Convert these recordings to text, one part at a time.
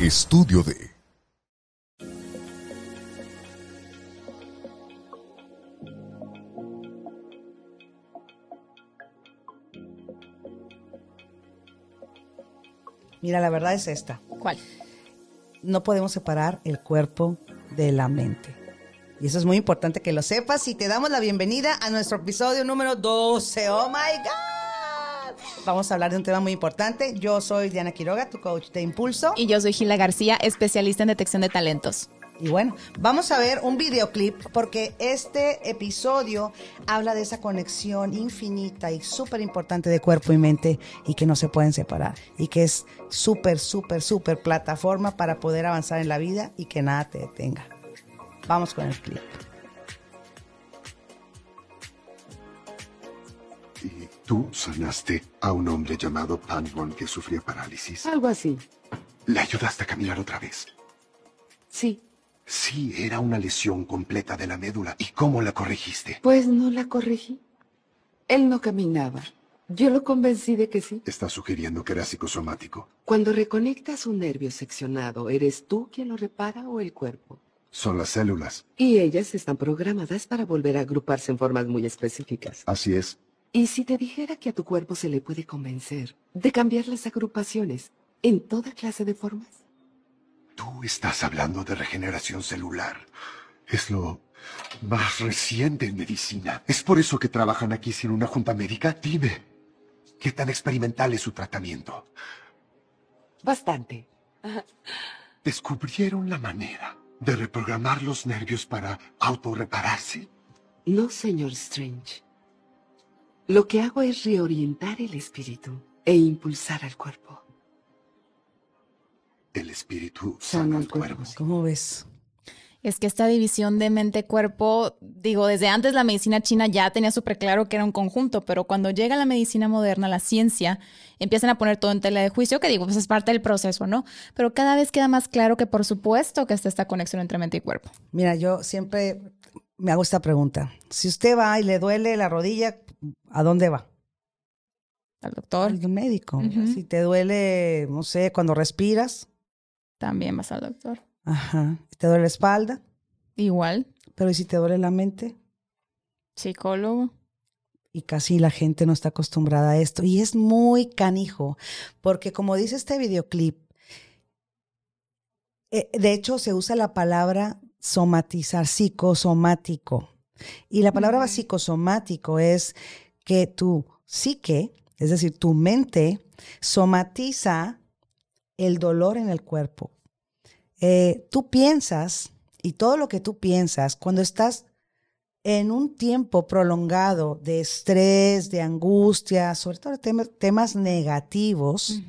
Estudio de Mira, la verdad es esta. ¿Cuál? No podemos separar el cuerpo de la mente. Y eso es muy importante que lo sepas y te damos la bienvenida a nuestro episodio número 12. ¡Oh, my God! Vamos a hablar de un tema muy importante. Yo soy Diana Quiroga, tu coach de Impulso. Y yo soy Gila García, especialista en detección de talentos. Y bueno, vamos a ver un videoclip porque este episodio habla de esa conexión infinita y súper importante de cuerpo y mente y que no se pueden separar y que es súper, súper, súper plataforma para poder avanzar en la vida y que nada te detenga. Vamos con el clip. Tú sanaste a un hombre llamado Pangon que sufría parálisis? Algo así. ¿Le ayudaste a caminar otra vez? Sí. Sí, era una lesión completa de la médula. ¿Y cómo la corregiste? Pues no la corregí. Él no caminaba. Yo lo convencí de que sí. Estás sugiriendo que era psicosomático. Cuando reconectas un nervio seccionado, ¿eres tú quien lo repara o el cuerpo? Son las células. Y ellas están programadas para volver a agruparse en formas muy específicas. Así es. ¿Y si te dijera que a tu cuerpo se le puede convencer de cambiar las agrupaciones en toda clase de formas? Tú estás hablando de regeneración celular. Es lo más reciente en medicina. ¿Es por eso que trabajan aquí sin una junta médica? Dime, ¿qué tan experimental es su tratamiento? Bastante. ¿Descubrieron la manera de reprogramar los nervios para autorrepararse? No, señor Strange. Lo que hago es reorientar el espíritu e impulsar al cuerpo. El espíritu Sana sana el el cuerpo. ¿Cómo ves? Es que esta división de mente-cuerpo, digo, desde antes la medicina china ya tenía súper claro que era un conjunto, pero cuando llega la medicina moderna, la ciencia, empiezan a poner todo en tela de juicio, que digo, pues es parte del proceso, ¿no? Pero cada vez queda más claro que por supuesto que está esta conexión entre mente y cuerpo. Mira, yo siempre me hago esta pregunta. Si usted va y le duele la rodilla, ¿a dónde va? Al doctor Al médico. Si te duele, no sé, cuando respiras, también vas al doctor. ajá. Te duele la espalda, Igual, pero ¿y si te duele la mente? psicólogo. Y casi la gente no está acostumbrada a esto. Y es muy canijo, porque como dice este videoclip, eh, de hecho se usa la palabra somatizar, psicosomático. Y la palabra psicosomático es que tu psique, es decir, tu mente, somatiza el dolor en el cuerpo. Eh, tú piensas, y todo lo que tú piensas, cuando estás en un tiempo prolongado de estrés, de angustia, sobre todo temas, temas negativos,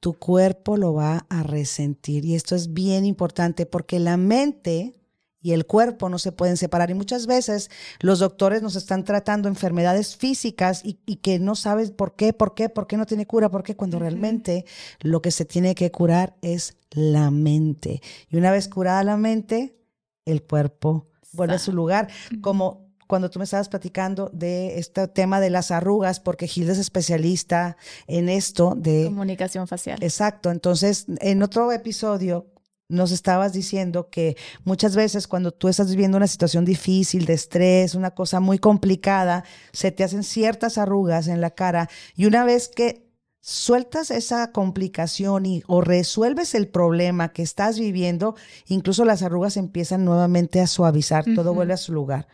tu cuerpo lo va a resentir. Y esto es bien importante porque la mente y el cuerpo no se pueden separar. Y muchas veces los doctores nos están tratando enfermedades físicas y, y que no sabes por qué, por qué, por qué no tiene cura, por qué, cuando realmente lo que se tiene que curar es la mente. Y una vez curada la mente, el cuerpo vuelve a su lugar. Como cuando tú me estabas platicando de este tema de las arrugas, porque Gilda es especialista en esto de... Comunicación facial. Exacto. Entonces, en otro episodio nos estabas diciendo que muchas veces cuando tú estás viviendo una situación difícil, de estrés, una cosa muy complicada, se te hacen ciertas arrugas en la cara y una vez que sueltas esa complicación y o resuelves el problema que estás viviendo, incluso las arrugas empiezan nuevamente a suavizar, todo vuelve a su lugar.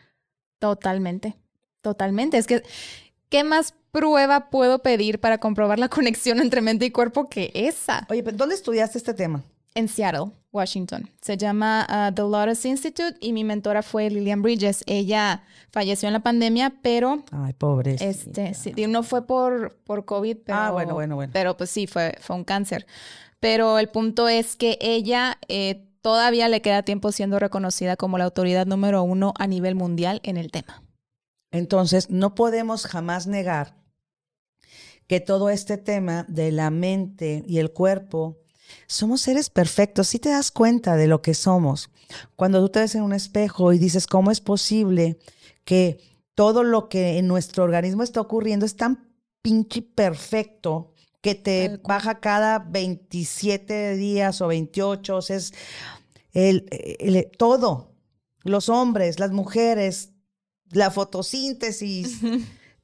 Totalmente, totalmente. Es que, ¿qué más prueba puedo pedir para comprobar la conexión entre mente y cuerpo que esa? Oye, pero ¿dónde estudiaste este tema? En Seattle, Washington. Se llama uh, The Lotus Institute y mi mentora fue Lillian Bridges. Ella falleció en la pandemia, pero Ay, pobre. este, sí, no fue por, por COVID, pero, Ah, bueno, bueno, bueno. pero pues sí, fue, fue un cáncer. Pero el punto es que ella eh, todavía le queda tiempo siendo reconocida como la autoridad número uno a nivel mundial en el tema. Entonces, no podemos jamás negar que todo este tema de la mente y el cuerpo, somos seres perfectos. Si te das cuenta de lo que somos, cuando tú te ves en un espejo y dices, ¿cómo es posible que todo lo que en nuestro organismo está ocurriendo es tan pinche perfecto? que te baja cada 27 días o 28, o sea, es el, el- todo, los hombres, las mujeres, la fotosíntesis,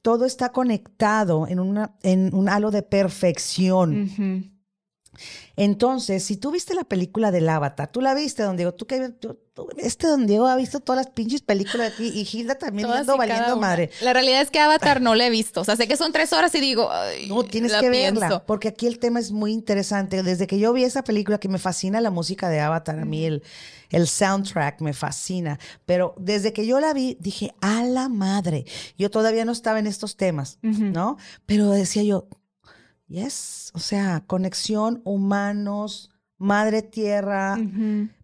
todo está conectado en, una, en un halo de perfección. Entonces, si tú viste la película del Avatar, tú la viste, don Diego, tú que este don Diego ha visto todas las pinches películas de aquí y Hilda también ando valiendo madre. La realidad es que Avatar no la he visto. O sea, sé que son tres horas y digo, ay, No, tienes que pienso. verla, porque aquí el tema es muy interesante. Desde que yo vi esa película, que me fascina la música de Avatar, a mí el, el soundtrack me fascina, pero desde que yo la vi, dije, a la madre, yo todavía no estaba en estos temas, ¿no? Pero decía yo, yes, o sea, conexión humanos, madre tierra,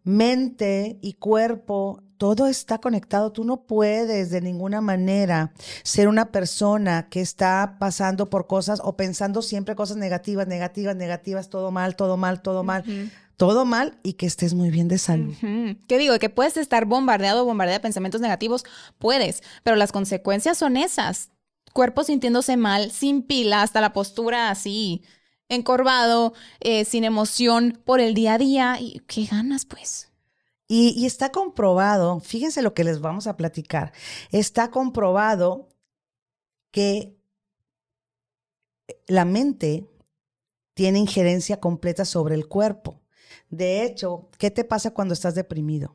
mente y cuerpo, todo está conectado. Tú no puedes de ninguna manera ser una persona que está pasando por cosas o pensando siempre cosas negativas, negativas, negativas, todo mal, todo mal, todo mal, todo mal y que estés muy bien de salud. ¿Qué digo? Que puedes estar bombardeado o bombardeada de pensamientos negativos, puedes, pero las consecuencias son esas. Cuerpo sintiéndose mal, sin pila, hasta la postura así, encorvado, eh, sin emoción por el día a día. ¿Y qué ganas, pues? Y, y está comprobado, fíjense lo que les vamos a platicar, está comprobado que la mente tiene injerencia completa sobre el cuerpo. De hecho, ¿qué te pasa cuando estás deprimido?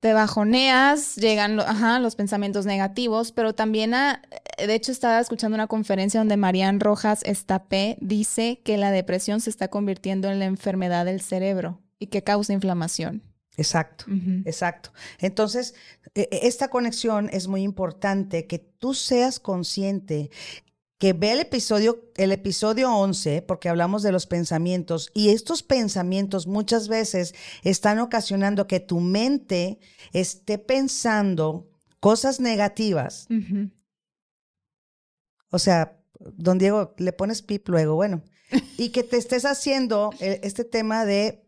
Te bajoneas, llegan ajá, los pensamientos negativos, pero también, a- de hecho, estaba escuchando una conferencia donde Marian Rojas Estapé dice que la depresión se está convirtiendo en la enfermedad del cerebro y que causa inflamación. Exacto. Exacto. Entonces, e- e- esta conexión es muy importante, que tú seas consciente, que ve el episodio, el episodio 11, porque hablamos de los pensamientos, y estos pensamientos muchas veces están ocasionando que tu mente esté pensando cosas negativas. O sea, don Diego, le pones pip luego, bueno, y que te estés haciendo este tema de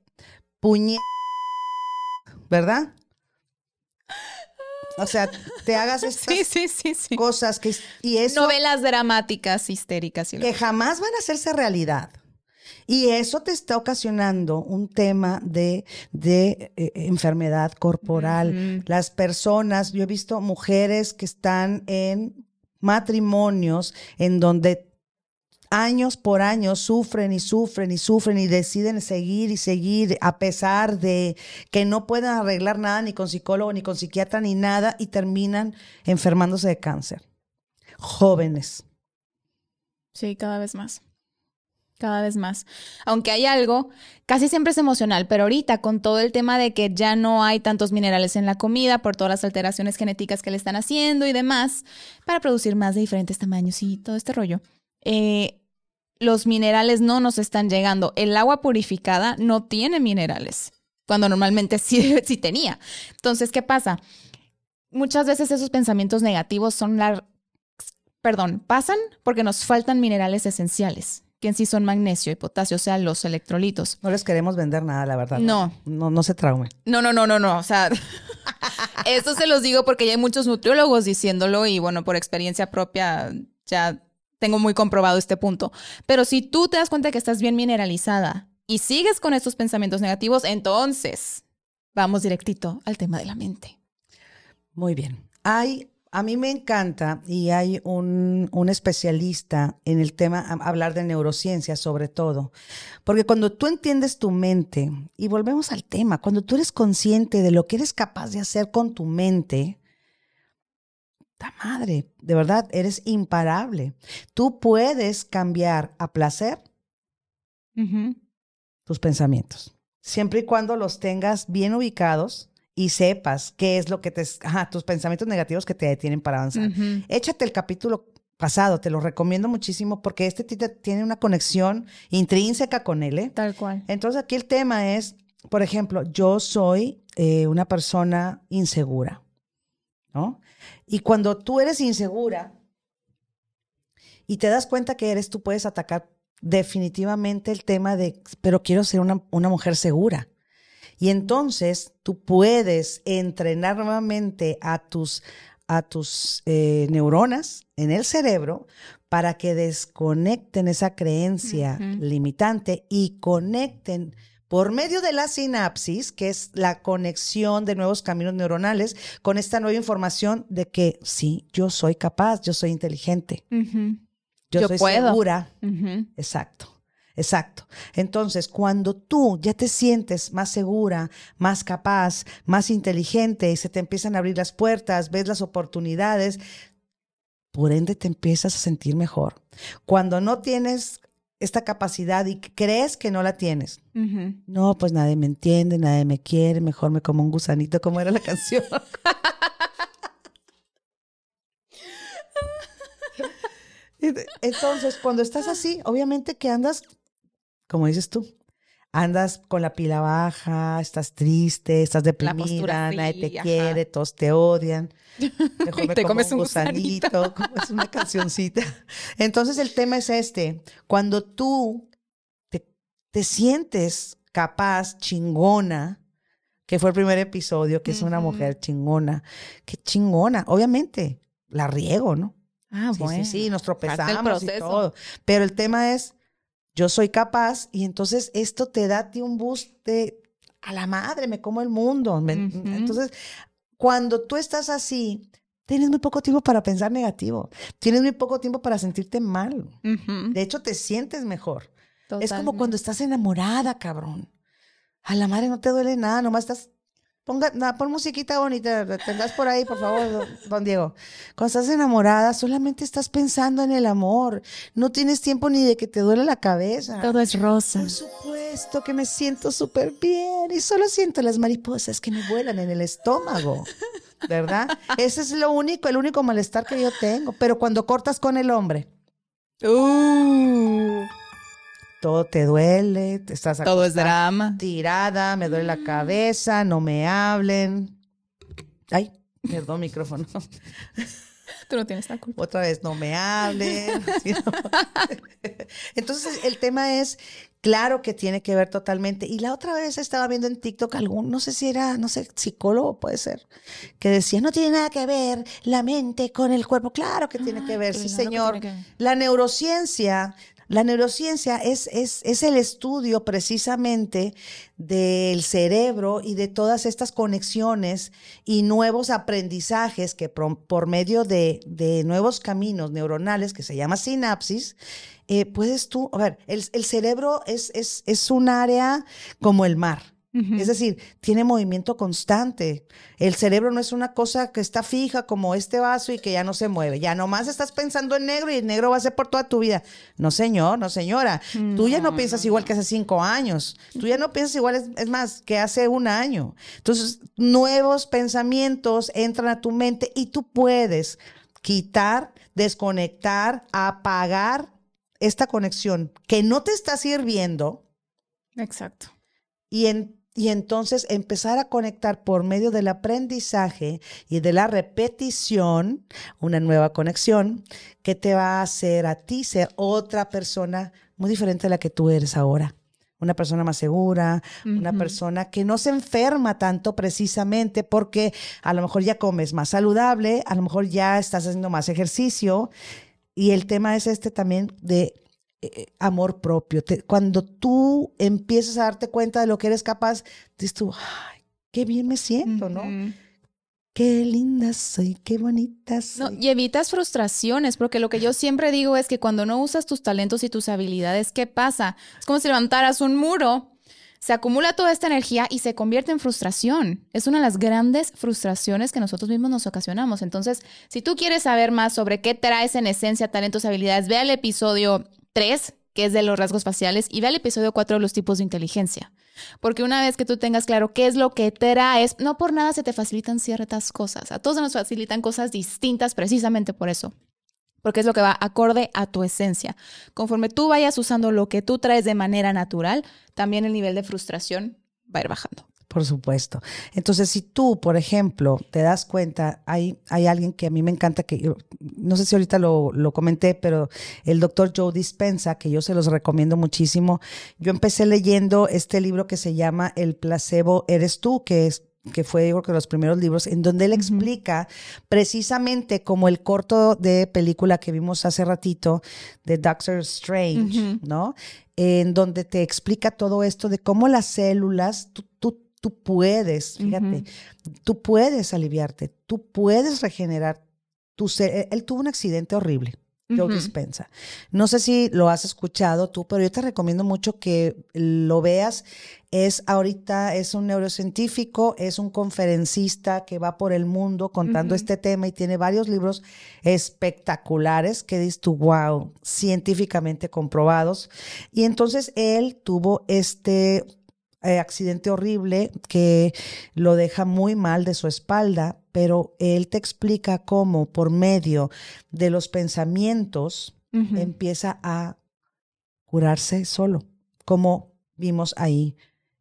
puñe, ¿verdad? O sea, te hagas estas Sí, sí, sí, sí. cosas que y eso Novelas dramáticas, histéricas. Y que jamás van a hacerse realidad. Y eso te está ocasionando un tema de, de eh, enfermedad corporal. Las personas, yo he visto mujeres que están en matrimonios en donde años por años sufren y sufren y sufren y deciden seguir y seguir a pesar de que no pueden arreglar nada ni con psicólogo ni con psiquiatra ni nada y terminan enfermándose de cáncer. Jóvenes. Sí, cada vez más. Cada vez más. Aunque hay algo, casi siempre es emocional, pero ahorita con todo el tema de que ya no hay tantos minerales en la comida por todas las alteraciones genéticas que le están haciendo y demás, para producir más de diferentes tamaños y todo este rollo, eh, los minerales no nos están llegando. El agua purificada no tiene minerales, cuando normalmente sí, sí tenía. Entonces, ¿qué pasa? Muchas veces esos pensamientos negativos son la perdón, pasan porque nos faltan minerales esenciales, que en sí son magnesio y potasio, o sea, los electrolitos. No les queremos vender nada, la verdad. No. No, no se traumen. No, no, no, no, no, o sea, esto se los digo porque ya hay muchos nutriólogos diciéndolo y bueno, por experiencia propia ya tengo muy comprobado este punto. Pero si tú te das cuenta que estás bien mineralizada y sigues con estos pensamientos negativos, entonces vamos directito al tema de la mente. Muy bien. Hay, a mí me encanta y hay un, especialista en el tema, hablar de neurociencia sobre todo, porque cuando tú entiendes tu mente, y volvemos al tema, cuando tú eres consciente de lo que eres capaz de hacer con tu mente, ta madre, de verdad, eres imparable. Tú puedes cambiar a placer tus pensamientos, siempre y cuando los tengas bien ubicados y sepas qué es lo que te, ajá, tus pensamientos negativos que te detienen para avanzar. Échate el capítulo pasado, te lo recomiendo muchísimo porque este ti- tiene una conexión intrínseca con él. ¿eh? Tal cual. Entonces aquí el tema es, por ejemplo, yo soy eh, una persona insegura, ¿no? Y cuando tú eres insegura y te das cuenta que eres, tú puedes atacar definitivamente el tema de, pero quiero ser una, una mujer segura. Y entonces tú puedes entrenar nuevamente a tus, a tus eh, neuronas en el cerebro para que desconecten esa creencia limitante y conecten por medio de la sinapsis, que es la conexión de nuevos caminos neuronales, con esta nueva información de que sí, yo soy capaz, yo soy inteligente, yo, soy segura. Exacto. Exacto. Entonces, cuando tú ya te sientes más segura, más capaz, más inteligente y se te empiezan a abrir las puertas, ves las oportunidades, por ende te empiezas a sentir mejor. Cuando no tienes esta capacidad y crees que no la tienes, no, pues nadie me entiende, nadie me quiere, mejor me como un gusanito, como era la canción. Entonces, cuando estás así, obviamente que andas como dices tú, andas con la pila baja, estás triste, estás deprimida, nadie te quiere, todos te odian. Mejor me te comes un gusanito, como es una cancioncita. Entonces el tema es este, cuando tú te, te sientes capaz, chingona, que fue el primer episodio, que es una mujer chingona, qué chingona, obviamente, la riego, ¿no? Ah, bueno. Sí, sí, nos tropezamos y todo. Pero el tema es, yo soy capaz y entonces esto te da a ti un boost de a la madre, me como el mundo. Entonces, cuando tú estás así, tienes muy poco tiempo para pensar negativo, tienes muy poco tiempo para sentirte mal. De hecho, te sientes mejor. Es como cuando estás enamorada, cabrón. A la madre no te duele nada, nomás estás Ponga, pon musiquita bonita, tendrás por ahí, por favor, don Diego. Cuando estás enamorada, solamente estás pensando en el amor. No tienes tiempo ni de que te duele la cabeza. Todo es rosa. Por supuesto que me siento súper bien y solo siento las mariposas que me vuelan en el estómago. ¿Verdad? Ese es lo único, el único malestar que yo tengo. Pero cuando cortas con el hombre. Uh todo te duele, te estás todo es drama, tirada, me duele la cabeza, no me hablen. Ay, perdón, micrófono. Tú no tienes la culpa. Otra vez, no me hablen. Entonces, el tema es, claro que tiene que ver totalmente. Y la otra vez estaba viendo en TikTok algún, no sé si era, no sé, psicólogo puede ser, que decía, no tiene nada que ver la mente con el cuerpo. Claro que tiene que ver, sí señor. La neurociencia la neurociencia es, es, es, el estudio precisamente del cerebro y de todas estas conexiones y nuevos aprendizajes que por, medio de, de, nuevos caminos neuronales que se llama sinapsis, eh, puedes tú, a ver, el, el cerebro es, es, es un área como el mar. Es decir, tiene movimiento constante. El cerebro no es una cosa que está fija como este vaso y que ya no se mueve. Ya nomás estás pensando en negro y el negro va a ser por toda tu vida. No, señor, no, señora. Tú ya no piensas igual que hace cinco años. Tú ya no piensas igual, es, es, más, que hace un año. Entonces, nuevos pensamientos entran a tu mente y tú puedes quitar, desconectar, apagar esta conexión que no te está sirviendo. Exacto. Y en y entonces empezar a conectar por medio del aprendizaje y de la repetición una nueva conexión que te va a hacer a ti ser otra persona muy diferente a la que tú eres ahora. Una persona más segura, una persona que no se enferma tanto precisamente porque a lo mejor ya comes más saludable, a lo mejor ya estás haciendo más ejercicio. Y el tema es este también de eh, amor propio. cuando tú empiezas a darte cuenta de lo que eres capaz, dices tú, ay, qué bien me siento, ¿no? Qué linda soy, qué bonita soy. No, y evitas frustraciones, porque lo que yo siempre digo es que cuando no usas tus talentos y tus habilidades, ¿qué pasa? Es como si levantaras un muro, se acumula toda esta energía y se convierte en frustración. Es una de las grandes frustraciones que nosotros mismos nos ocasionamos. Entonces, si tú quieres saber más sobre qué traes en esencia talentos y habilidades, ve al episodio 3, que es de los rasgos faciales, y ve el episodio 4 de los tipos de inteligencia. Porque una vez que tú tengas claro qué es lo que traes, no por nada se te facilitan ciertas cosas. A todos nos facilitan cosas distintas precisamente por eso. Porque es lo que va acorde a tu esencia. Conforme tú vayas usando lo que tú traes de manera natural, también el nivel de frustración va a ir bajando. Por supuesto. Entonces, si tú, por ejemplo, te das cuenta, hay, hay alguien que a mí me encanta, que yo, no sé si ahorita lo, lo comenté, pero el doctor Joe Dispensa, que yo se los recomiendo muchísimo. Yo empecé leyendo este libro que se llama El placebo eres tú, que es que fue yo creo que los primeros libros, en donde él explica precisamente como el corto de película que vimos hace ratito de Doctor Strange, ¿no? En donde te explica todo esto de cómo las células, tú, tú, puedes, fíjate, tú puedes aliviarte, tú puedes regenerar tu ser. Él tuvo un accidente horrible. Joe. Dispensa. No sé si lo has escuchado tú, pero yo te recomiendo mucho que lo veas. Es ahorita, es un neurocientífico, es un conferencista que va por el mundo contando este tema y tiene varios libros espectaculares que dices tú, wow, científicamente comprobados. Y entonces él tuvo este eh, accidente horrible que lo deja muy mal de su espalda, pero él te explica cómo por medio de los pensamientos empieza a curarse solo, como vimos ahí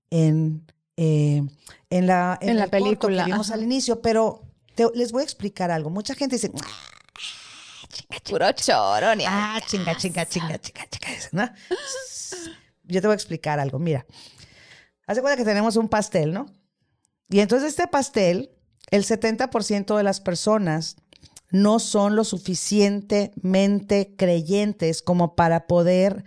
en, eh, en la, En la película, que vimos ajá. al inicio, pero te- les voy a explicar algo. Mucha gente dice, Puro choro, ni ah, chinga, chinga, chinga, chinga, chinga, ¿no? Yo te voy a explicar algo. Mira, haz de cuenta que tenemos un pastel, ¿no? Y entonces este pastel, el 70% de las personas no son lo suficientemente creyentes como para poder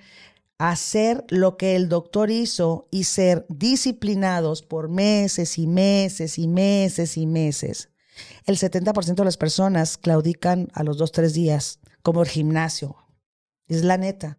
hacer lo que el doctor hizo y ser disciplinados por meses y meses y meses y meses. El 70% de las personas claudican a los dos, tres días, como el gimnasio. Es la neta.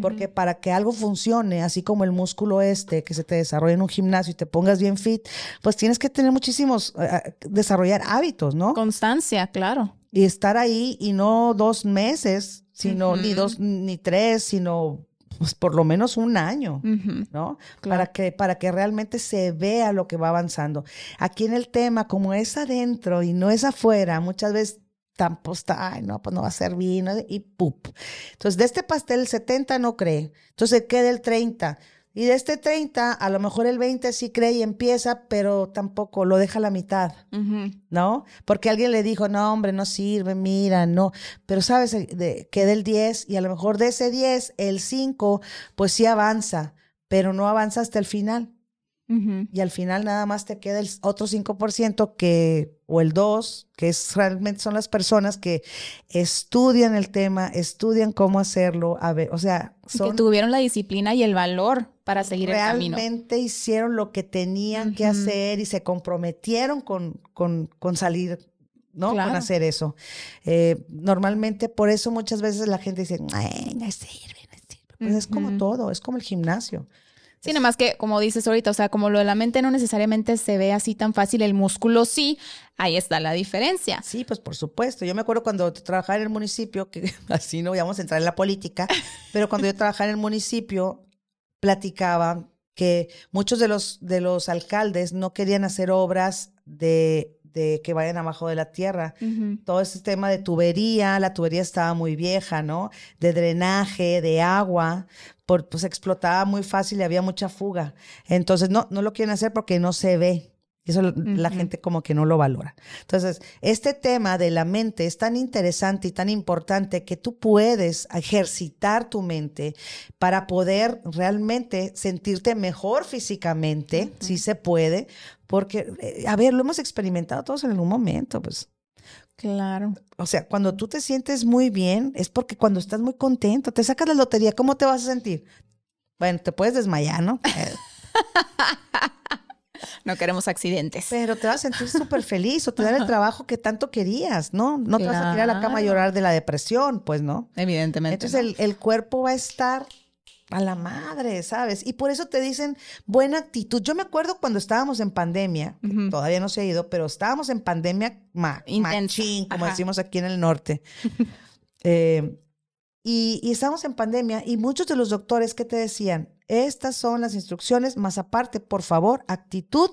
Porque para que algo funcione, así como el músculo este que se te desarrolla en un gimnasio y te pongas bien fit, pues tienes que tener muchísimos, eh, desarrollar hábitos, ¿no? Constancia, claro. y estar ahí y no dos meses, sino ni dos, ni tres, sino pues, por lo menos un año. ¿no? Claro. Para que, para que realmente se vea lo que va avanzando. Aquí en el tema, como es adentro y no es afuera, muchas veces tampoco está, ay, no, pues no va a servir, ¿no? y pup. Entonces, de este pastel el 70 no cree, entonces queda el 30. Y de este 30, a lo mejor el 20 sí cree y empieza, pero tampoco lo deja a la mitad. ¿no? Porque alguien le dijo, no, hombre, no sirve, mira, no. Pero sabes, de, queda el 10 y a lo mejor de ese 10, el 5, pues sí avanza, pero no avanza hasta el final. Y al final nada más te queda el otro 5% que, o el 2, que es realmente son las personas que estudian el tema, estudian cómo hacerlo, a ver, o sea, son Que tuvieron la disciplina y el valor para seguir el camino. realmente hicieron lo que tenían que hacer y se comprometieron con, con, con salir, ¿no? Con hacer eso. Eh, normalmente, por eso muchas veces la gente dice, Ay, no sirve, no sirve. Pues es como todo, es como el gimnasio. Sí, nada más que, como dices ahorita, o sea, como lo de la mente no necesariamente se ve así tan fácil, el músculo sí, ahí está la diferencia. Sí, pues por supuesto. Yo me acuerdo cuando trabajaba en el municipio, que así no íbamos a entrar en la política, pero cuando yo trabajaba en el municipio, platicaba que muchos de los, de los alcaldes no querían hacer obras de, de que vayan abajo de la tierra. Todo ese tema de tubería, la tubería estaba muy vieja, ¿no? De drenaje, de agua, por, pues explotaba muy fácil y había mucha fuga. Entonces, no, no lo quieren hacer porque no se ve. Eso la- gente como que no lo valora. Entonces, este tema de la mente es tan interesante y tan importante que tú puedes ejercitar tu mente para poder realmente sentirte mejor físicamente, si se puede, porque, eh, a ver, lo hemos experimentado todos en algún momento, pues. Claro. O sea, cuando tú te sientes muy bien, es porque cuando estás muy contento, te sacas la lotería, ¿cómo te vas a sentir? Bueno, te puedes desmayar, ¿no? No queremos accidentes. Pero te vas a sentir súper feliz o te dan el trabajo que tanto querías, ¿no? No te vas a tirar a la cama a llorar de la depresión, pues, ¿no? Evidentemente. Entonces el, el cuerpo va a estar a la madre, ¿sabes? Y por eso te dicen buena actitud. Yo me acuerdo cuando estábamos en pandemia, todavía no se ha ido, pero estábamos en pandemia ma- machín, como Ajá. decimos aquí en el norte. Eh, y, y estábamos en pandemia y muchos de los doctores que te decían, estas son las instrucciones, más aparte, por favor, actitud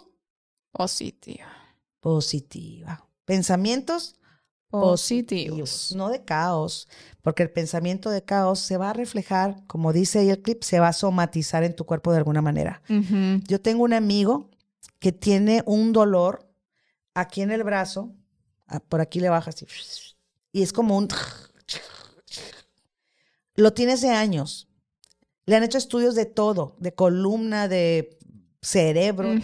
Positivo. positiva. Pensamientos Positivos. no de caos, porque el pensamiento de caos se va a reflejar, como dice ahí el clip, se va a somatizar en tu cuerpo de alguna manera. Yo tengo un amigo que tiene un dolor aquí en el brazo, ah, por aquí le baja así, y es como un... Lo tiene hace años. Le han hecho estudios de todo, de columna, de cerebro,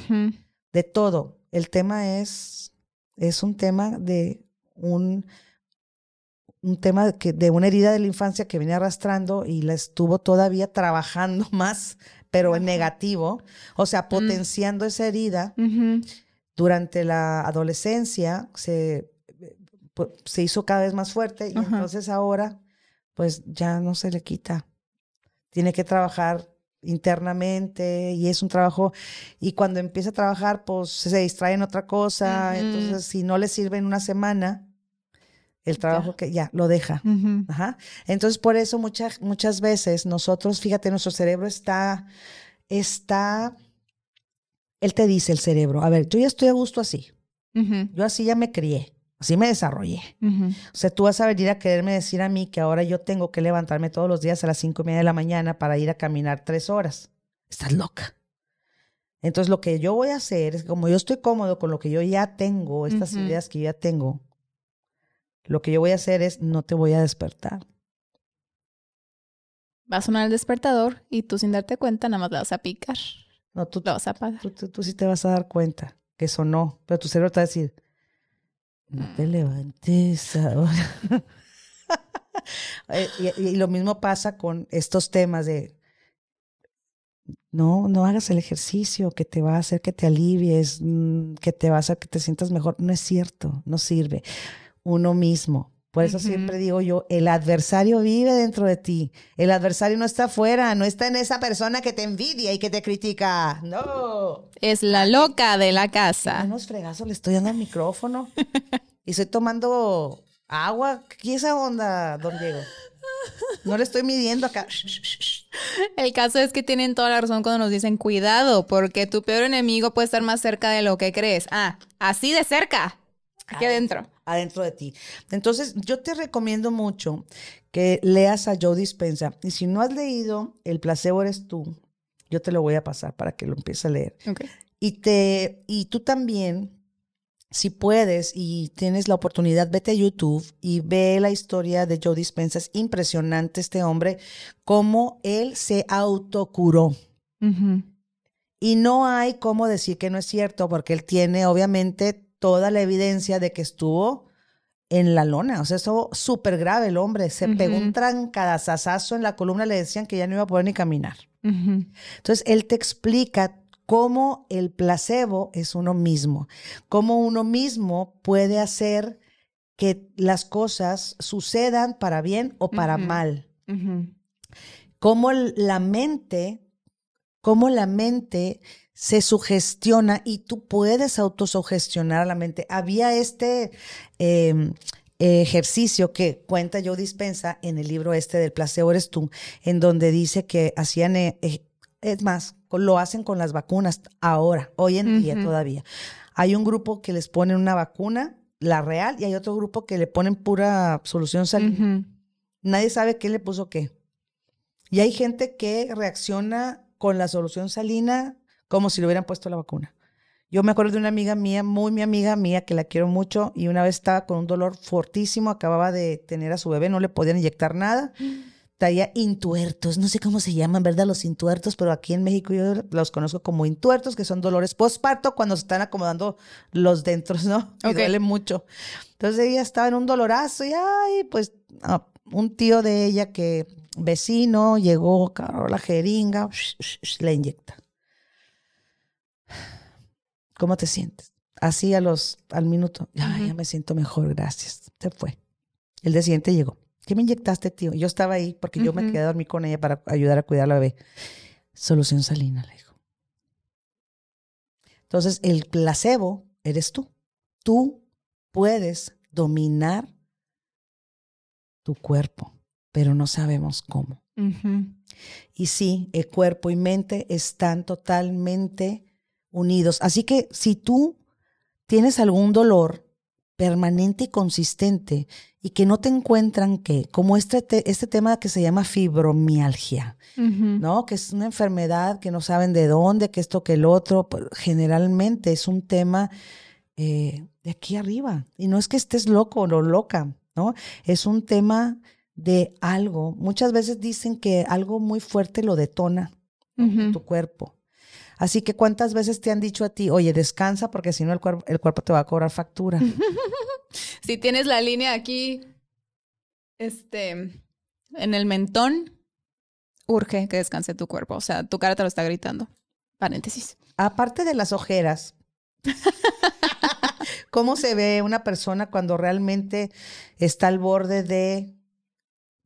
de todo. el tema es, es un tema de un, un tema que, de una herida de la infancia que viene arrastrando y la estuvo todavía trabajando más, pero en negativo, o sea, Mm. potenciando esa herida durante la adolescencia, se, pu- se hizo cada vez más fuerte y entonces ahora, pues ya no se le quita. Tiene que trabajar internamente y es un trabajo y cuando empieza a trabajar pues se distrae en otra cosa, entonces si no le sirve en una semana el trabajo que ya lo deja. Ajá. Entonces, por eso muchas, muchas veces nosotros, fíjate, nuestro cerebro está, está, él te dice el cerebro, a ver, yo ya estoy a gusto así, yo así ya me crié, así me desarrollé. O sea, tú vas a venir a quererme decir a mí que ahora yo tengo que levantarme todos los días a las cinco y media de la mañana para ir a caminar tres horas. Estás loca. Entonces, lo que yo voy a hacer es, como yo estoy cómodo con lo que yo ya tengo, estas ideas que yo ya tengo, lo que yo voy a hacer es, no te voy a despertar. Va a sonar el despertador y tú sin darte cuenta nada más la vas a picar. No, tú, Lo vas a apagar. tú, tú, tú sí te vas a dar cuenta que sonó, pero tu cerebro te va a decir, no te levantes ahora. Eh, y, y lo mismo pasa con estos temas de, no, no hagas el ejercicio que te va a hacer que te alivies, mm, que te va a hacer que te sientas mejor. No es cierto, no sirve. Uno mismo. Por eso siempre digo yo, el adversario vive dentro de ti. El adversario no está afuera, no está en esa persona que te envidia y que te critica. No. Es la loca de la casa. unos fregazos le estoy dando al micrófono y estoy tomando agua. ¿Qué es esa onda, don Diego? No le estoy midiendo acá. El caso es que tienen toda la razón cuando nos dicen cuidado, porque tu peor enemigo puede estar más cerca de lo que crees. Ah, así de cerca. Aquí adentro. Adentro de ti. Entonces, yo te recomiendo mucho que leas a Joe Dispensa. Y si no has leído El placebo eres tú, yo te lo voy a pasar para que lo empieces a leer. Ok. Y te, y tú también, si puedes y tienes la oportunidad, vete a YouTube y ve la historia de Joe Dispensa. Es impresionante este hombre, cómo él se autocuró. Y no hay cómo decir que no es cierto, porque él tiene obviamente toda la evidencia de que estuvo en la lona. O sea, eso súper grave el hombre. Se pegó un trancadazazazo en la columna, le decían que ya no iba a poder ni caminar. Entonces, él te explica cómo el placebo es uno mismo, cómo uno mismo puede hacer que las cosas sucedan para bien o para mal. Cómo la mente, cómo la mente se sugestiona y tú puedes autosugestionar a la mente. Había este eh, ejercicio que cuenta Joe Dispensa en el libro este del placebo eres tú, en donde dice que hacían, eh, eh, es más, lo hacen con las vacunas ahora, hoy en día todavía. Hay un grupo que les ponen una vacuna, la real, y hay otro grupo que le ponen pura solución salina. Nadie sabe qué le puso qué. Y hay gente que reacciona con la solución salina como si le hubieran puesto la vacuna. Yo me acuerdo de una amiga mía, muy mi amiga mía, que la quiero mucho, y una vez estaba con un dolor fortísimo, acababa de tener a su bebé, no le podían inyectar nada. Traía intuertos, no sé cómo se llaman, ¿verdad? Los intuertos, pero aquí en México yo los conozco como intuertos, que son dolores postparto cuando se están acomodando los dentros, ¿no? Y Ok. duele mucho. Entonces ella estaba en un dolorazo y, ay, pues ah, un tío de ella que vecino llegó, agarró la jeringa, le inyecta. ¿Cómo te sientes? Así a los, al minuto, ya, ya me siento mejor, gracias. Se fue. El día siguiente llegó. ¿Qué me inyectaste, tío? Yo estaba ahí porque yo me quedé a dormir con ella para ayudar a cuidar a la bebé. Solución salina, le dijo. Entonces, el placebo eres tú. Tú puedes dominar tu cuerpo, pero no sabemos cómo. Y sí, el cuerpo y mente están totalmente unidos. Así que si tú tienes algún dolor permanente y consistente y que no te encuentran que, como este, te- este tema que se llama fibromialgia. ¿no? Que es una enfermedad que no saben de dónde, que esto, que el otro, pues, generalmente es un tema eh, de aquí arriba. Y no es que estés loco o loca, ¿no? Es un tema de algo. Muchas veces dicen que algo muy fuerte lo detona tu cuerpo. Así que ¿cuántas veces te han dicho a ti, oye, descansa porque si no el, cuerpo el cuerpo te va a cobrar factura? si tienes la línea aquí, este, en el mentón, urge que descanse tu cuerpo. O sea, tu cara te lo está gritando. Paréntesis. Aparte de las ojeras, ¿cómo se ve una persona cuando realmente está al borde de,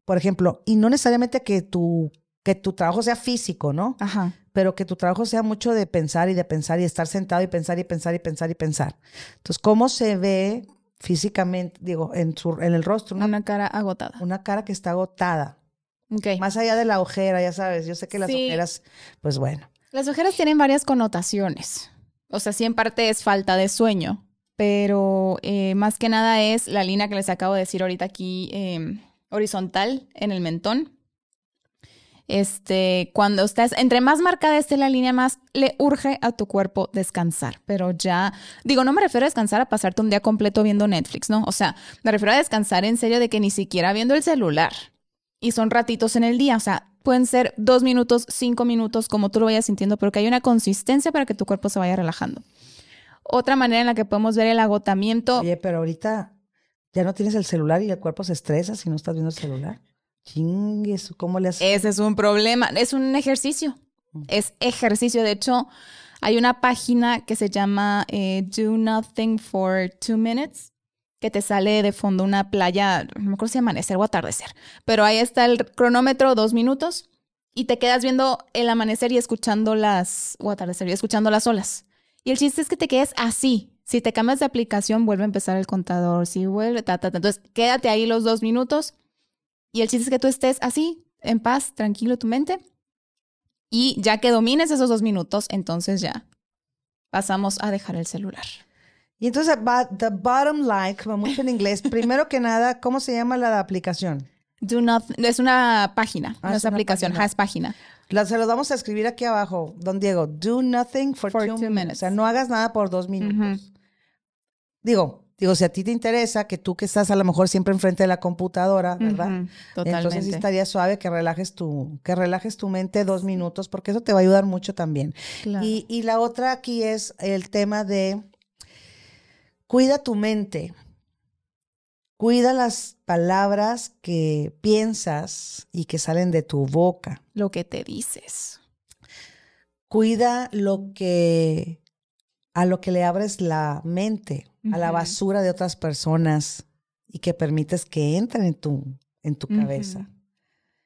por ejemplo, y no necesariamente que tu, que tu trabajo sea físico, ¿no? Ajá. Pero que tu trabajo sea mucho de pensar y de pensar y estar sentado y pensar y pensar y pensar y pensar. Entonces, ¿cómo se ve físicamente, digo, en, su, en el rostro? Una, cara agotada. Una cara que está agotada. Okay. Más allá de la ojera, ya sabes, yo sé que las ojeras, pues bueno. Las ojeras tienen varias connotaciones. O sea, sí en parte es falta de sueño, pero eh, más que nada es la línea que les acabo de decir ahorita aquí, eh, horizontal en el mentón. Este, cuando estás, entre más marcada esté la línea, más le urge a tu cuerpo descansar. Pero ya, digo, no me refiero a descansar a pasarte un día completo viendo Netflix, ¿no? O sea, me refiero a descansar en serio de que ni siquiera viendo el celular. Y son ratitos en el día, o sea, pueden ser dos minutos, cinco minutos, como tú lo vayas sintiendo, pero que hay una consistencia para que tu cuerpo se vaya relajando. Otra manera en la que podemos ver el agotamiento. Oye, pero ahorita ya no tienes el celular y el cuerpo se estresa si no estás viendo el celular. Chingues, ¿cómo le haces? Ese es un problema. Es un ejercicio. Mm. Es ejercicio. De hecho, hay una página que se llama eh, Do Nothing for Two Minutes que te sale de fondo una playa, no me acuerdo si amanecer o atardecer, pero ahí está el cronómetro, dos minutos, y te quedas viendo el amanecer y escuchando las, o atardecer y escuchando las olas. Y el chiste es que te quedes así. Si te cambias de aplicación, vuelve a empezar el contador, si vuelve, ta, ta, ta. Entonces, quédate ahí los dos minutos y el chiste es que tú estés así, en paz, tranquilo tu mente. Y ya que domines esos dos minutos, entonces ya pasamos a dejar el celular. Y entonces, the bottom line, como mucho en inglés, primero que nada, ¿cómo se llama la aplicación? Do not, es una página, ah, no es, aplicación, página. es página. La, se lo vamos a escribir aquí abajo, don Diego. Do nothing for, two, minutes. O sea, no hagas nada por dos minutos. Digo, digo, si a ti te interesa, que tú que estás a lo mejor siempre enfrente de la computadora, ¿verdad? Totalmente. Entonces estaría suave que relajes tu, que relajes tu mente dos minutos, porque eso te va a ayudar mucho también. Y, y la otra aquí es el tema de Cuida tu mente. Cuida las palabras que piensas y que salen de tu boca. Lo que te dices. Cuida lo que a lo que le abres la mente, a la basura de otras personas y que permites que entren en tu, en tu cabeza.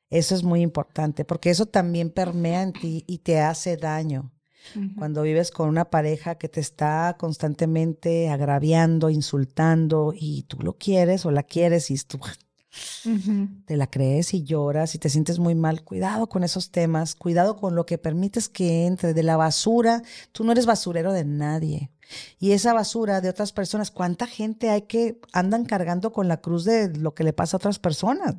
Eso es muy importante porque eso también permea en ti y te hace daño. Cuando vives con una pareja que te está constantemente agraviando, insultando y tú lo quieres o la quieres y tú te la crees y lloras y te sientes muy mal, cuidado con esos temas, cuidado con lo que permites que entre de la basura. Tú no eres basurero de nadie. Y esa basura de otras personas, ¿cuánta gente hay que andan cargando con la cruz de lo que le pasa a otras personas?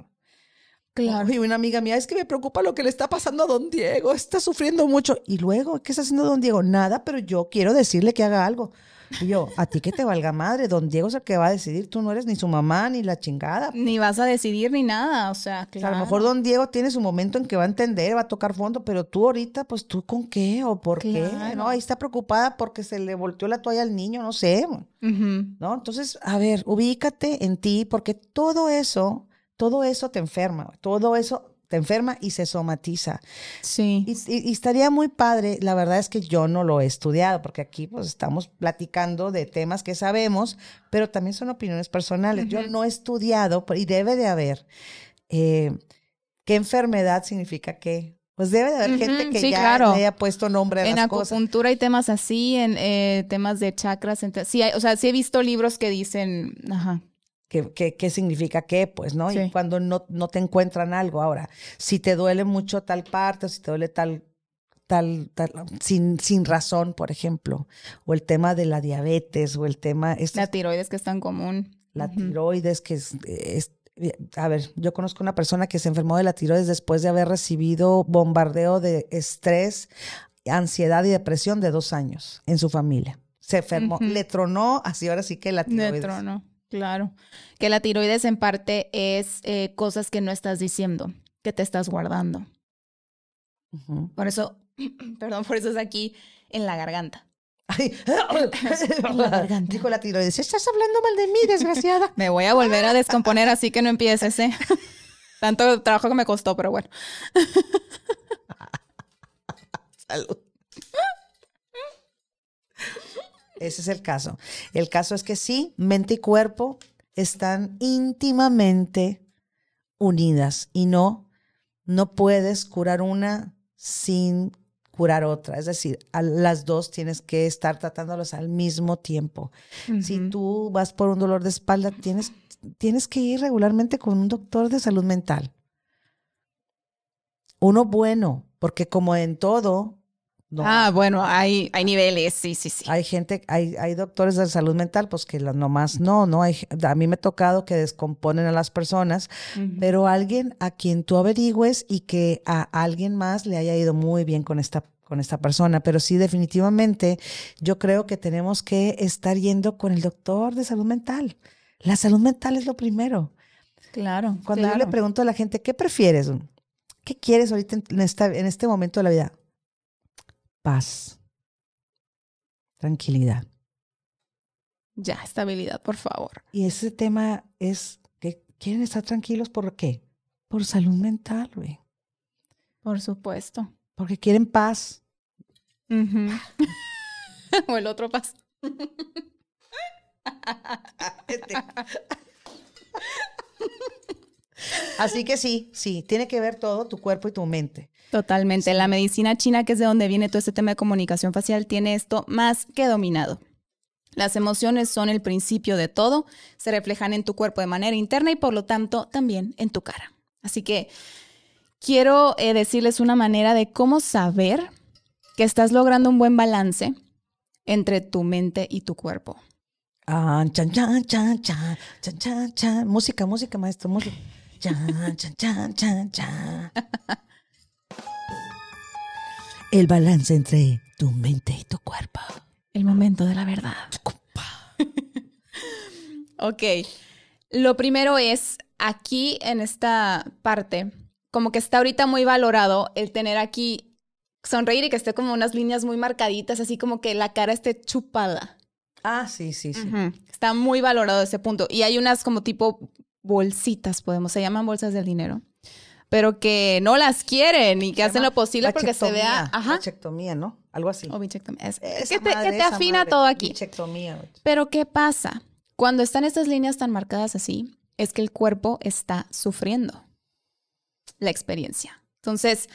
Claro. Y una amiga mía, es que me preocupa lo que le está pasando a don Diego, está sufriendo mucho. Y luego, ¿qué está haciendo don Diego? Nada, pero yo quiero decirle que haga algo. Y yo, a ti que te valga madre, don Diego es el que va a decidir, tú no eres ni su mamá ni la chingada. Ni vas a decidir ni nada, o sea, claro. a lo mejor don Diego tiene su momento en que va a entender, va a tocar fondo, pero tú ahorita, pues tú con qué o por qué, ¿no? Ahí está preocupada porque se le volteó la toalla al niño, no sé, ¿no? Entonces, a ver, ubícate en ti, porque todo eso todo eso te enferma, todo eso te enferma y se somatiza. Sí. Y, estaría muy padre, la verdad es que yo no lo he estudiado, porque aquí pues estamos platicando de temas que sabemos, pero también son opiniones personales. Yo no he estudiado, y debe de haber, eh, ¿qué enfermedad significa qué? Pues debe de haber gente que ya le haya puesto nombre a en las cosas. En acupuntura hay temas así, en eh, temas de chakras. sí, o sea, sí he visto libros que dicen, ajá, ¿Qué, qué, significa qué? Pues, ¿no? Y cuando no, no te encuentran algo. Ahora, si te duele mucho tal parte, o si te duele tal, tal, tal, sin, sin razón, por ejemplo, o el tema de la diabetes, o el tema... la tiroides que es tan común. La tiroides que es, a ver, yo conozco una persona que se enfermó de la tiroides después de haber recibido bombardeo de estrés, ansiedad y depresión de dos años en su familia. Se enfermó, le tronó, así ahora sí que la tiroides. Le tronó. Claro, que la tiroides en parte es eh, cosas que no estás diciendo, que te estás guardando. Por eso Perdón, por eso es aquí en la garganta. Ay, la garganta. Dijo la tiroides, estás hablando mal de mí, desgraciada. Me voy a volver a descomponer, así que no empieces, ¿eh? Tanto trabajo que me costó, pero bueno. Salud. Ese es el caso. El caso es que sí, mente y cuerpo están íntimamente unidas y no, no puedes curar una sin curar otra. Es decir, a las dos tienes que estar tratándolas al mismo tiempo. Si tú vas por un dolor de espalda, tienes, tienes que ir regularmente con un doctor de salud mental. Uno bueno, porque como en todo, no, Ah, bueno, hay, hay niveles, sí, sí, sí. hay gente, hay, hay doctores de salud mental, pues que nomás no, no hay, a mí me ha tocado que descomponen a las personas, pero alguien a quien tú averigües y que a alguien más le haya ido muy bien con esta, con esta persona. Pero sí, definitivamente, yo creo que tenemos que estar yendo con el doctor de salud mental. La salud mental es lo primero. Claro. Cuando yo le pregunto a la gente, ¿qué prefieres? ¿Qué quieres ahorita en, en esta, en este momento de la vida? Paz. Tranquilidad. Ya, estabilidad, por favor. Y ese tema es que quieren estar tranquilos por qué? Por salud mental, güey. Por supuesto. Porque quieren paz. O el otro paso. Así que sí, sí, tiene que ver todo tu cuerpo y tu mente. Totalmente. La medicina china, que es de donde viene todo este tema de comunicación facial, tiene esto más que dominado. Las emociones son el principio de todo, se reflejan en tu cuerpo de manera interna y por lo tanto también en tu cara. Así que quiero eh, decirles una manera de cómo saber que estás logrando un buen balance entre tu mente y tu cuerpo. Ah, chan, chan, chan, chan, chan, chan, chan. Música, música, maestro, música. Chan, chan, chan, chan, chan. El balance entre tu mente y tu cuerpo. El momento de la verdad. ok. Lo primero es aquí en esta parte, como que está ahorita muy valorado el tener aquí sonreír y que esté como unas líneas muy marcaditas, así como que la cara esté chupada. Ah, sí, sí, sí. Está muy valorado ese punto. Y hay unas como tipo bolsitas, podemos, se llaman bolsas del dinero, pero que no las quieren y que hacen lo posible porque se vea. Ajá. bichectomía, ¿no? Algo así. O bichectomía. Es- que te, que afina madre. todo aquí. Bichectomía. Pero ¿qué pasa? Cuando están estas líneas tan marcadas así, es que el cuerpo está sufriendo la experiencia. Entonces,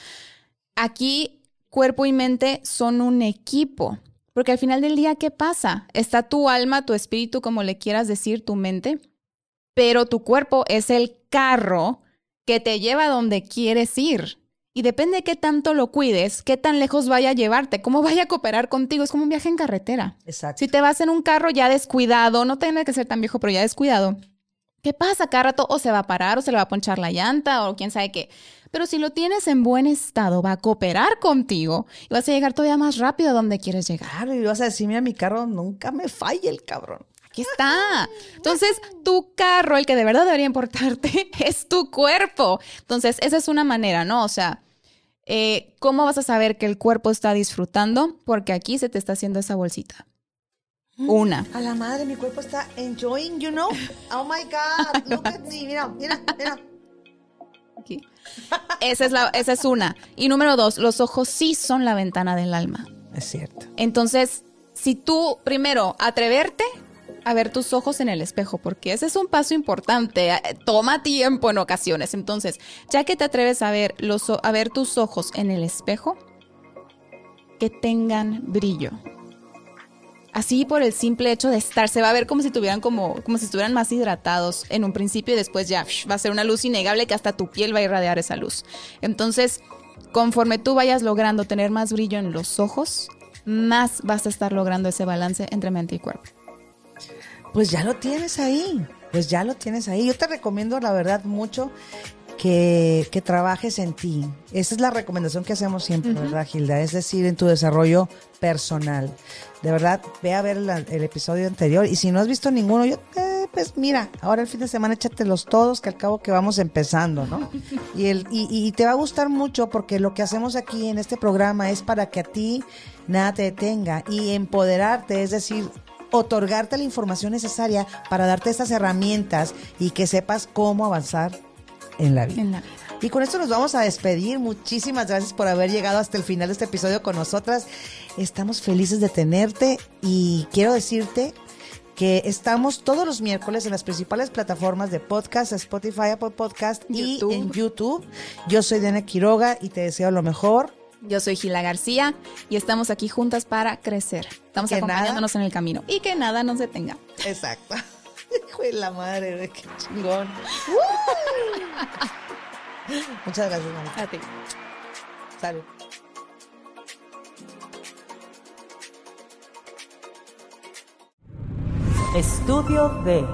aquí cuerpo y mente son un equipo, porque al final del día, ¿qué pasa? Está tu alma, tu espíritu, como le quieras decir, tu mente, pero tu cuerpo es el carro que te lleva a donde quieres ir. Y depende de qué tanto lo cuides, qué tan lejos vaya a llevarte, cómo vaya a cooperar contigo. Es como un viaje en carretera. Exacto. Si te vas en un carro ya descuidado, no tiene que ser tan viejo, pero ya descuidado. ¿Qué pasa? Cada rato o se va a parar o se le va a ponchar la llanta o quién sabe qué. Pero si lo tienes en buen estado, va a cooperar contigo y vas a llegar todavía más rápido a donde quieres llegar. Claro, y vas a decir, mira, mi carro nunca me falla el cabrón. Aquí está. Entonces, tu carro, el que de verdad debería importarte, es tu cuerpo. Entonces, esa es una manera, ¿no? O sea, eh, ¿cómo vas a saber que el cuerpo está disfrutando? Porque aquí se te está haciendo esa bolsita. Una. A la madre, mi cuerpo está enjoying, you know? Oh my God, look at me, mira, mira, mira. Aquí. Esa es, la, esa es una. Y número dos, los ojos sí son la ventana del alma. Es cierto. Entonces, si tú, primero, atreverte a ver tus ojos en el espejo, porque ese es un paso importante. eh, Toma tiempo en ocasiones. Entonces, ya que te atreves a ver, los, a ver tus ojos en el espejo, que tengan brillo. Así por el simple hecho de estar, se va a ver como si tuvieran como, como si estuvieran más hidratados en un principio y después ya va a ser una luz innegable que hasta tu piel va a irradiar esa luz. Entonces, conforme tú vayas logrando tener más brillo en los ojos, más vas a estar logrando ese balance entre mente y cuerpo. Pues ya lo tienes ahí, pues ya lo tienes ahí. Yo te recomiendo, la verdad, mucho que, que trabajes en ti. Esa es la recomendación que hacemos siempre, ¿verdad, Gilda? Es decir, en tu desarrollo personal. De verdad, ve a ver la- el episodio anterior y si no has visto ninguno, yo te pues mira, ahora el fin de semana échatelos todos, que al cabo que vamos empezando, ¿no? Y, el, y, y te va a gustar mucho porque lo que hacemos aquí en este programa es para que a ti nada te detenga y empoderarte, es decir, otorgarte la información necesaria para darte estas herramientas y que sepas cómo avanzar en la vida. En la vida. Y con esto nos vamos a despedir. Muchísimas gracias por haber llegado hasta el final de este episodio con nosotras. Estamos felices de tenerte y quiero decirte que estamos todos los miércoles en las principales plataformas de podcast, Spotify, Apple Podcast y en YouTube. Yo soy Diana Quiroga y te deseo lo mejor. Yo soy Gila García y estamos aquí juntas para crecer. Estamos Que acompañándonos en el camino y que nada nos detenga. Exacto. Hijo de la madre, qué chingón. Muchas gracias, mamá. A ti. Salud. Estudio D.